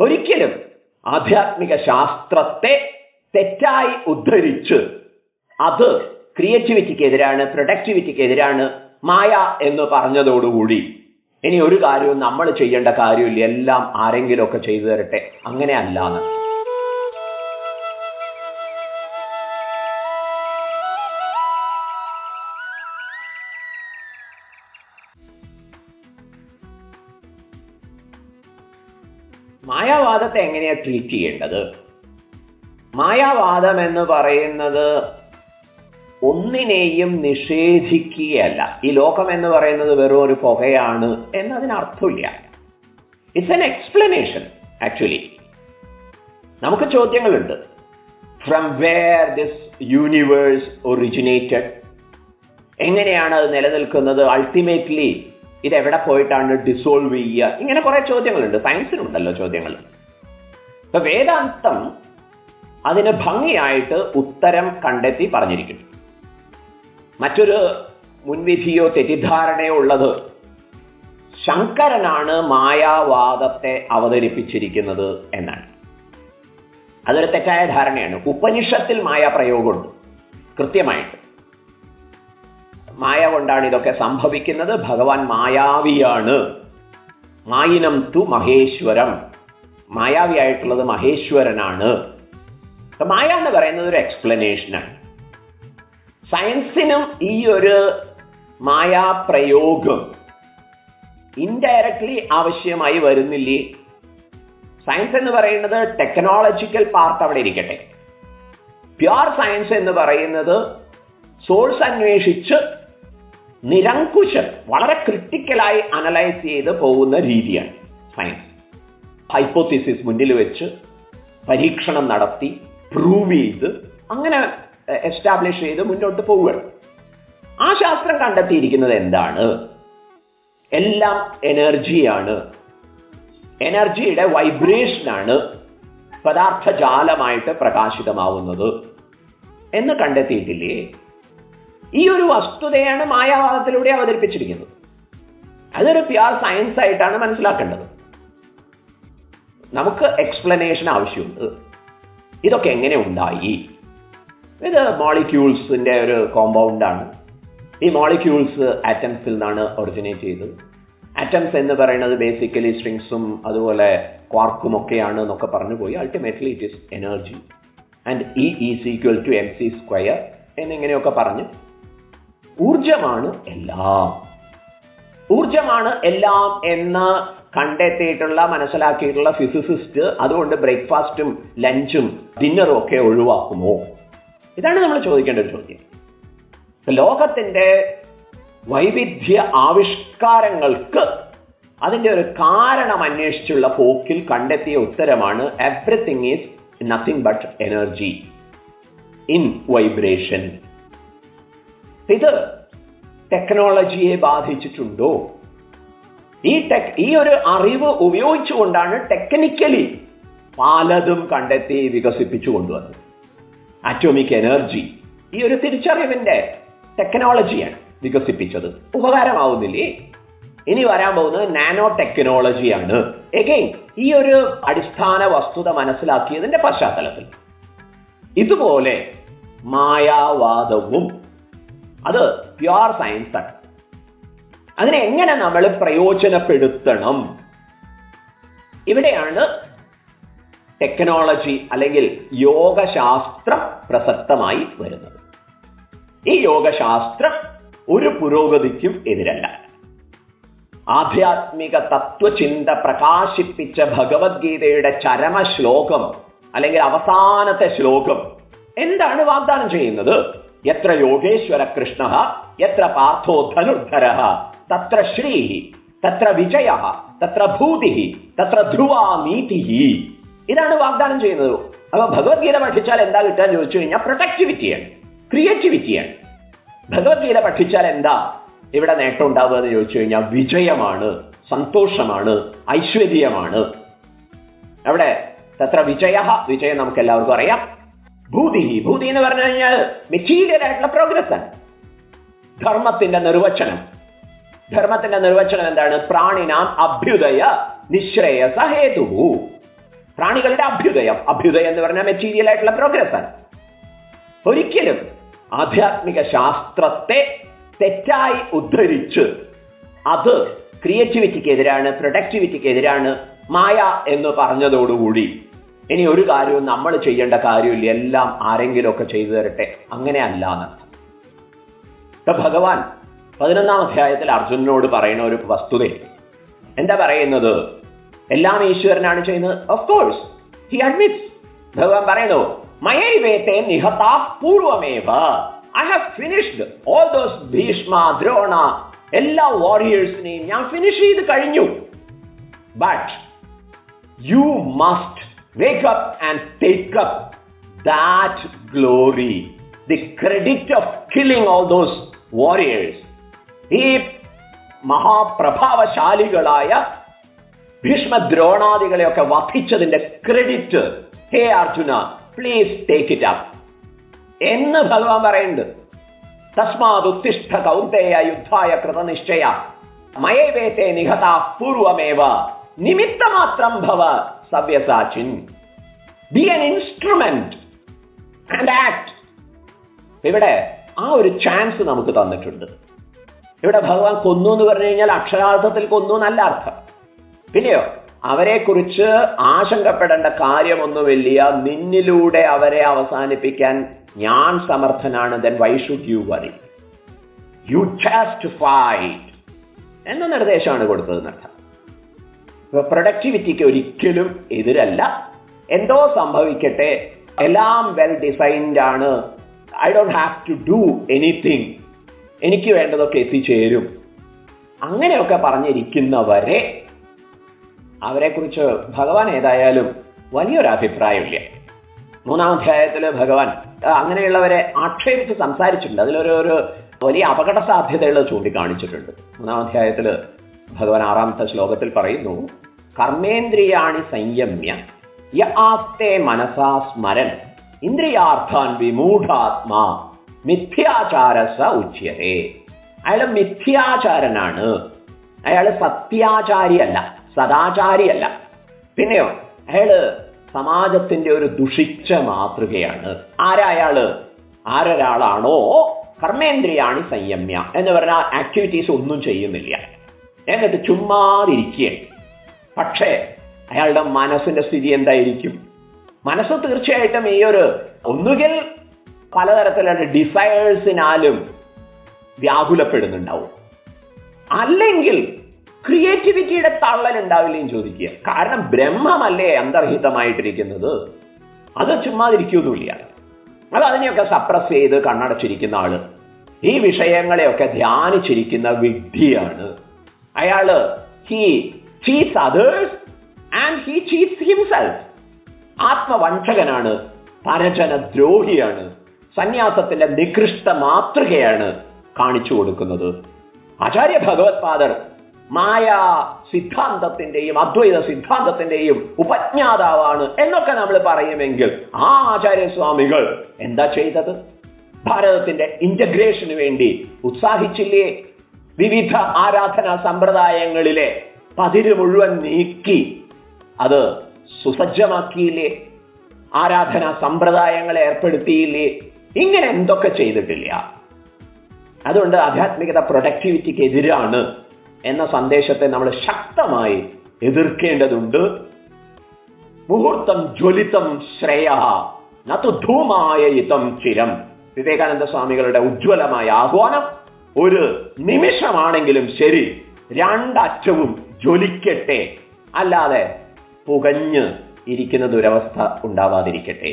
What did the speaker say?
ഒരിക്കലും ആധ്യാത്മിക ശാസ്ത്രത്തെ തെറ്റായി ഉദ്ധരിച്ച് അത് ക്രിയേറ്റിവിറ്റിക്ക് എതിരാണ് പ്രൊഡക്ടിവിറ്റിക്ക് എതിരാണ് മായ എന്ന് പറഞ്ഞതോടുകൂടി ഇനി ഒരു കാര്യവും നമ്മൾ ചെയ്യേണ്ട കാര്യമില്ല. എല്ലാം ആരെങ്കിലുമൊക്കെ ചെയ്തു തരട്ടെ. അങ്ങനെ അല്ലാന്ന് മായാവാദത്തെ എങ്ങനെയാണ് ട്രീറ്റ് ചെയ്യേണ്ടത്? മായാവാദം എന്ന് പറയുന്നത് ഒന്നിനെയും നിഷേധിക്കുകയല്ല. ഈ ലോകം എന്ന് പറയുന്നത് വെറും ഒരു പുകയാണ് എന്നതിനർത്ഥമില്ല. ഇറ്റ്സ് എൻ എക്സ്പ്ലനേഷൻ ആക്ച്വലി നമുക്ക് ചോദ്യങ്ങളുണ്ട്. From where this universe originated എങ്ങനെയാണ് അത് നിലനിൽക്കുന്നത്? അൾട്ടിമേറ്റ്ലി ഇത് എവിടെ പോയിട്ടാണ് ഡിസോൾവ് ചെയ്യുക? ഇങ്ങനെ കുറെ ചോദ്യങ്ങളുണ്ട്. സയൻസിനുണ്ടല്ലോ ചോദ്യങ്ങൾ. ഇപ്പൊ വേദാന്തം അതിന് ഭംഗിയായിട്ട് ഉത്തരം കണ്ടെത്തി പറഞ്ഞിരിക്കുന്നു. മറ്റൊരു മുൻവിധിയോ തെറ്റിദ്ധാരണയോ ഉള്ളത് ശങ്കരനാണ് മായാവാദത്തെ അവതരിപ്പിച്ചിരിക്കുന്നത് എന്നാണ്. അതൊരു തെറ്റായ ധാരണയാണ്. ഉപനിഷത്തിൽ മായ പ്രയോഗമുണ്ട് കൃത്യമായിട്ട്. മായ കൊണ്ടാണ് ഇതൊക്കെ സംഭവിക്കുന്നത്. ഭഗവാൻ മായാവിയാണ്. മായിനം തു മഹേശ്വരം. മായാവിയായിട്ടുള്ളത് മഹേശ്വരനാണ്. മായ എന്ന് പറയുന്നത് ഒരു എക്സ്പ്ലനേഷനാണ് സയൻസിനും ഈ ഒരു മായാപ്രയോഗം ഇൻഡയറക്ട്ലി ആവശ്യമായി വരുന്നില്ലേ? സയൻസ് എന്ന് പറയുന്നത് ടെക്നോളജിക്കൽ പാർട്ട് അവിടെ ഇരിക്കട്ടെ. പ്യുവർ സയൻസ് എന്ന് പറയുന്നത് സോഴ്സ് അന്വേഷിച്ച് നിരങ്കുശം വളരെ ക്രിട്ടിക്കലായി അനലൈസ് ചെയ്ത് പോകുന്ന രീതിയാണ് സയൻസ് ഹൈപ്പോത്തിസിസ് മുന്നിൽ വെച്ച് പരീക്ഷണം നടത്തി പ്രൂവ് ചെയ്ത് അങ്ങനെ എസ്റ്റാബ്ലിഷ് ചെയ്ത് മുന്നോട്ട് പോവുകയാണ്. ആ ശാസ്ത്രം കണ്ടെത്തിയിരിക്കുന്നത് എന്താണ്? എല്ലാം എനർജിയാണ് എനർജിയുടെ വൈബ്രേഷനാണ് പദാർത്ഥജാലമായിട്ട് പ്രകാശിതമാവുന്നത്. എന്ന് കണ്ടെത്തിയിട്ടില്ലേ? ഈ ഒരു വസ്തുതയാണ് മായാവാദത്തിലൂടെ അവതരിപ്പിച്ചിരിക്കുന്നത്. അതൊരു പ്യുവർ സയൻസ് ആയിട്ടാണ് മനസ്സിലാക്കേണ്ടത്. നമുക്ക് എക്സ്പ്ലനേഷൻ ആവശ്യമുണ്ട്. ഇതൊക്കെ എങ്ങനെ ഉണ്ടായി? ഇത് മോളിക്യൂൾസിന്റെ ഒരു കോമ്പൗണ്ടാണ് ഈ മോളിക്യൂൾസ് ആറ്റംസിൽ നിന്നാണ് ഒറിജിനേറ്റ് ചെയ്തത്. ആറ്റംസ് എന്ന് പറയുന്നത് ബേസിക്കലി സ്ട്രിങ്സും അതുപോലെ ക്വാർക്കും ഒക്കെയാണ് എന്നൊക്കെ പറഞ്ഞു പോയി. Ultimately it is energy and E is equal to M C square എന്നിങ്ങനെയൊക്കെ പറഞ്ഞു ഊർജമാണ് എല്ലാം. ഊർജമാണ് എല്ലാം എന്ന് കണ്ടെത്തിയിട്ടുള്ള മനസ്സിലാക്കിയിട്ടുള്ള ഫിസിസിസ്റ്റ് അതുകൊണ്ട് ബ്രേക്ക്ഫാസ്റ്റും ലഞ്ചും ഡിന്നറും ഒക്കെ ഒഴിവാക്കുമോ? ഇതാണ് നമ്മൾ ചോദിക്കേണ്ട ഒരു ചോദ്യം. ലോകത്തിന്റെ വൈവിധ്യ ആവിഷ്കാരങ്ങൾക്ക് അതിന്റെ ഒരു കാരണം അന്വേഷിച്ചുള്ള പോക്കിൽ കണ്ടെത്തിയ ഉത്തരമാണ് everything is nothing but energy in vibration ഇത് ടെക്നോളജിയെ ബാധിച്ചിട്ടുണ്ടോ? ഈ ടെക് ഈ ഒരു അറിവ് ഉപയോഗിച്ചുകൊണ്ടാണ് ടെക്നിക്കലി പലതും കണ്ടെത്തി വികസിപ്പിച്ചു കൊണ്ടുവന്നത്. ആറ്റോമിക് എനർജി ഈ ഒരു തിരിച്ചറിവിന്റെ ടെക്നോളജിയാണ് വികസിപ്പിച്ചത്. ഉപകാരമാവുന്നില്ലേ? ഇനി വരാൻ പോകുന്നത് നാനോ ടെക്നോളജിയാണ് എഗെയിൻ ഈ ഒരു അടിസ്ഥാന വസ്തുത മനസ്സിലാക്കിയതിന്റെ പശ്ചാത്തലത്തിൽ. ഇതുപോലെ മായാവാദവും അത് പ്യുവർ സയൻസ് ആണ്. അതിനെ എങ്ങനെ നമ്മൾ പ്രയോജനപ്പെടുത്തണം? ഇവിടെയാണ് ടെക്നോളജി അല്ലെങ്കിൽ യോഗശാസ്ത്രം പ്രസക്തമായി വരുന്നത്. ഈ യോഗശാസ്ത്രം ഒരു പുരോഗതിക്കും എതിരല്ല. ആധ്യാത്മിക തത്വചിന്ത പ്രകാശിപ്പിച്ച ഭഗവത്ഗീതയുടെ ചരമ ശ്ലോകം അല്ലെങ്കിൽ അവസാനത്തെ ശ്ലോകം എന്താണ് വാഗ്ദാനം ചെയ്യുന്നത്? എത്ര യോഗേശ്വര കൃഷ്ണ എത്ര പാർത്ഥോ ധനുർധര തത്ര ശ്രീ തത്ര വിജയ തത്ര ഭൂതി തത്ര ധ്രുവാ നീതി ഇതാണ് വാഗ്ദാനം ചെയ്യുന്നത്. അപ്പൊ ഭഗവത്ഗീത പഠിച്ചാൽ എന്താ കിട്ടാൻ ചോദിച്ചു കഴിഞ്ഞാൽ പ്രൊട്ടക്ടിവിറ്റിയാണ് ക്രിയേറ്റിവിറ്റിയാണ് ഭഗവത്ഗീത പഠിച്ചാൽ എന്താ ഇവിടെ നേട്ടം ഉണ്ടാവുക എന്ന് ചോദിച്ചു കഴിഞ്ഞാൽ വിജയമാണ് സന്തോഷമാണ് ഐശ്വര്യമാണ്. അവിടെ തത്ര വിജയ വിജയം നമുക്ക് എല്ലാവർക്കും അറിയാം. ഭൂതി ഭൂതി എന്ന് പറഞ്ഞു കഴിഞ്ഞാൽ മെറ്റീരിയൽ ആയിട്ടുള്ള പ്രോഗ്രസ് ആണ്. ധർമ്മത്തിന്റെ നിർവചനം. ധർമ്മത്തിന്റെ നിർവചനം എന്താണ്? പ്രാണിനാം അഭ്യുദയ നിശ്രേയസ പ്രാണികളുടെ അഭ്യുദയം. അഭ്യുദയം എന്ന് പറഞ്ഞാൽ മെറ്റീരിയൽ ആയിട്ടുള്ള പ്രോഗ്രസ് ആണ്. ഒരിക്കലും ആധ്യാത്മിക ശാസ്ത്രത്തെ തെറ്റായി ഉദ്ധരിച്ച് അത് ക്രിയേറ്റിവിറ്റിക്ക് എതിരാണ് പ്രൊഡക്ടിവിറ്റിക്ക് എതിരാണ് മായ എന്ന് പറഞ്ഞതോടുകൂടി ഇനി ഒരു കാര്യവും നമ്മൾ ചെയ്യേണ്ട കാര്യമില്ല. എല്ലാം ആരെങ്കിലും ഒക്കെ ചെയ്തു തരട്ടെ. അങ്ങനെ അല്ല എന്നർത്ഥം ഭഗവാൻ പതിനൊന്നാം അധ്യായത്തിൽ അർജുനനോട് പറയുന്ന ഒരു വസ്തുത എന്താ പറയുന്നത്? എല്ലാം ഈശ്വരനാണ് ചെയ്യുന്നത്. ഓഫ് കോഴ്സ് ഹി അഡ്മിറ്റ്സ് ഭഗവാൻ പറയുന്നു നിഹതാ പൂർവമേവ. I have finished all those Bhishma Drona എല്ലാ വാരിയേഴ്സിനെയും ഞാൻ ഫിനിഷ് ചെയ്ത് കഴിഞ്ഞു. But you must wake up and take up that glory the credit of killing all those warriors ഈ മഹാപ്രഭാവശാലികളായ ഭീഷ്മദ്രോണാദികളെയൊക്കെ വധിച്ചതിന്റെ credit hey Arjuna please take it up എന്ന് ഭഗവാൻ പറയുന്നുണ്ട്. തസ്മാത് ഉത്തിഷ്ഠ കൗന്തേയ യുദ്ധായ കൃതനിശ്ചയ. മയവേത്തെ നിഹത പൂർവമേവ. നിമിത്തമാത്രം ഭവ സവ്യസാചിൻ. Be an instrument and act ഇവിടെ ആ ഒരു ചാൻസ് നമുക്ക് തന്നിട്ടുണ്ട്. ഇവിടെ ഭഗവാൻ കൊന്നു എന്ന് പറഞ്ഞു കഴിഞ്ഞാൽ അക്ഷരാർത്ഥത്തിൽ കൊന്നു എന്നല്ല അർത്ഥം. പിന്നെയോ അവരെ കുറിച്ച് ആശങ്കപ്പെടേണ്ട കാര്യമൊന്നുമില്ല. നിന്നിലൂടെ അവരെ അവസാനിപ്പിക്കാൻ ഞാൻ സമർത്ഥനാണ്. Then why should you worry you just fight എന്ന നിർദ്ദേശമാണ് കൊടുത്തത് പ്രൊഡക്ടിവിറ്റിക്ക് ഒരിക്കലും എതിരല്ല. എന്തോ സംഭവിക്കട്ടെ. എല്ലാം വെൽ ഡിസൈൻഡ് ആണ്. I don't have to do anything എനിക്ക് വേണ്ടതൊക്കെ എത്തിച്ചേരും. അങ്ങനെയൊക്കെ പറഞ്ഞിരിക്കുന്നവരെ അവരെക്കുറിച്ച് ഭഗവാൻ ഏതായാലും വലിയൊരു അഭിപ്രായമില്ല. മൂന്നാം അധ്യായത്തിൽ ഭഗവാൻ അങ്ങനെയുള്ളവരെ ആക്ഷേപിച്ച് സംസാരിച്ചിട്ടുണ്ട്. അതിലൊരു ഒരു വലിയ അപകട സാധ്യതകൾ ചൂണ്ടിക്കാണിച്ചിട്ടുണ്ട്. മൂന്നാം അധ്യായത്തിൽ ഭഗവാൻ ആറാമത്തെ ശ്ലോകത്തിൽ പറയുന്നു കർമ്മേന്ദ്രിയാണി സംയമ്യ യ ആസ്തേ മനസാ സ്മരൻ ഇന്ദ്രിയാർത്ഥാൻ വിമൂഢാത്മാ മിഥ്യാചാരസ ഉച്യതേ അയാൾ മിഥ്യാചാരനാണ്. അയാൾ സത്യാചാരിയല്ല സദാചാരിയല്ല. പിന്നെയോ അയാൾ സമാജത്തിന്റെ ഒരു ദുഷിച്ച മാതൃകയാണ്. ആരായാൾ ആരൊരാളാണോ? കർമ്മേന്ദ്രിയാണ് സംയമ്യ എന്ന് പറഞ്ഞാൽ ആക്ടിവിറ്റീസ് ഒന്നും ചെയ്യുന്നില്ല. എന്നിട്ട് ചുമ്മാതിരിക്കുകയാണ് പക്ഷേ അയാളുടെ മനസ്സിന്റെ സ്ഥിതി എന്തായിരിക്കും? മനസ്സ് തീർച്ചയായിട്ടും ഈ ഒരു ഒന്നുകിൽ പലതരത്തിലുള്ള ഡിസയേഴ്സിനാലും വ്യാകുലപ്പെടുന്നുണ്ടാവും. അല്ലെങ്കിൽ ക്രിയേറ്റിവിറ്റിയുടെ തള്ളൽ ഉണ്ടാവില്ലേന്ന് ചോദിക്കുക. കാരണം ബ്രഹ്മമല്ലേ അന്തർഹിതമായിട്ടിരിക്കുന്നത്? അത് ചുമ്മാതിരിക്കൊന്നുമില്ല അത് അതിനെയൊക്കെ സപ്രസ് ചെയ്ത് കണ്ണടച്ചിരിക്കുന്ന ആൾ. ഈ വിഷയങ്ങളെയൊക്കെ ധ്യാനിച്ചിരിക്കുന്ന വിഡ്ഢിയാണ്. അയാൾ he cheats others and he cheats himself ആത്മവഞ്ചകനാണ് പരജന ദ്രോഹിയാണ് സന്യാസത്തിന്റെ നികൃഷ്ട മാതൃകയാണ് കാണിച്ചു കൊടുക്കുന്നത്. ആചാര്യ ഭഗവത് പാദർ മായ സിദ്ധാന്തത്തിന്റെയും അദ്വൈത സിദ്ധാന്തത്തിന്റെയും ഉപജ്ഞാതാവാണ് എന്നൊക്കെ നമ്മൾ പറയുമെങ്കിൽ ആ ആചാര്യസ്വാമികൾ എന്താ ചെയ്തത്? ഭാരതത്തിന്റെ ഇന്റഗ്രേഷന് വേണ്ടി ഉത്സാഹിച്ചില്ലേ? വിവിധ ആരാധനാ സമ്പ്രദായങ്ങളിലെ പതിര് മുഴുവൻ നീക്കി അത് സുസജ്ജമാക്കിയില്ലേ? ആരാധനാ സമ്പ്രദായങ്ങളെ ഏർപ്പെടുത്തിയില്ലേ? ഇങ്ങനെ എന്തൊക്കെ ചെയ്തിട്ടില്ല? അതുകൊണ്ട് ആധ്യാത്മികത പ്രൊഡക്ടിവിറ്റിക്ക് എതിരാണ് എന്ന സന്ദേശത്തെ നമ്മൾ ശക്തമായി എതിർക്കേണ്ടതുണ്ട്. മുഹൂർത്തം ജ്വലിതം ശ്രേയ നതു ധൂമായ ചിരം. വിവേകാനന്ദ സ്വാമികളുടെ ഉജ്ജ്വലമായ ആഹ്വാനം. ഒരു നിമിഷമാണെങ്കിലും ശരി രണ്ടറ്റവും ജ്വലിക്കട്ടെ. അല്ലാതെ പുകഞ്ഞ് ഇരിക്കുന്ന ദുരവസ്ഥ ഉണ്ടാവാതിരിക്കട്ടെ.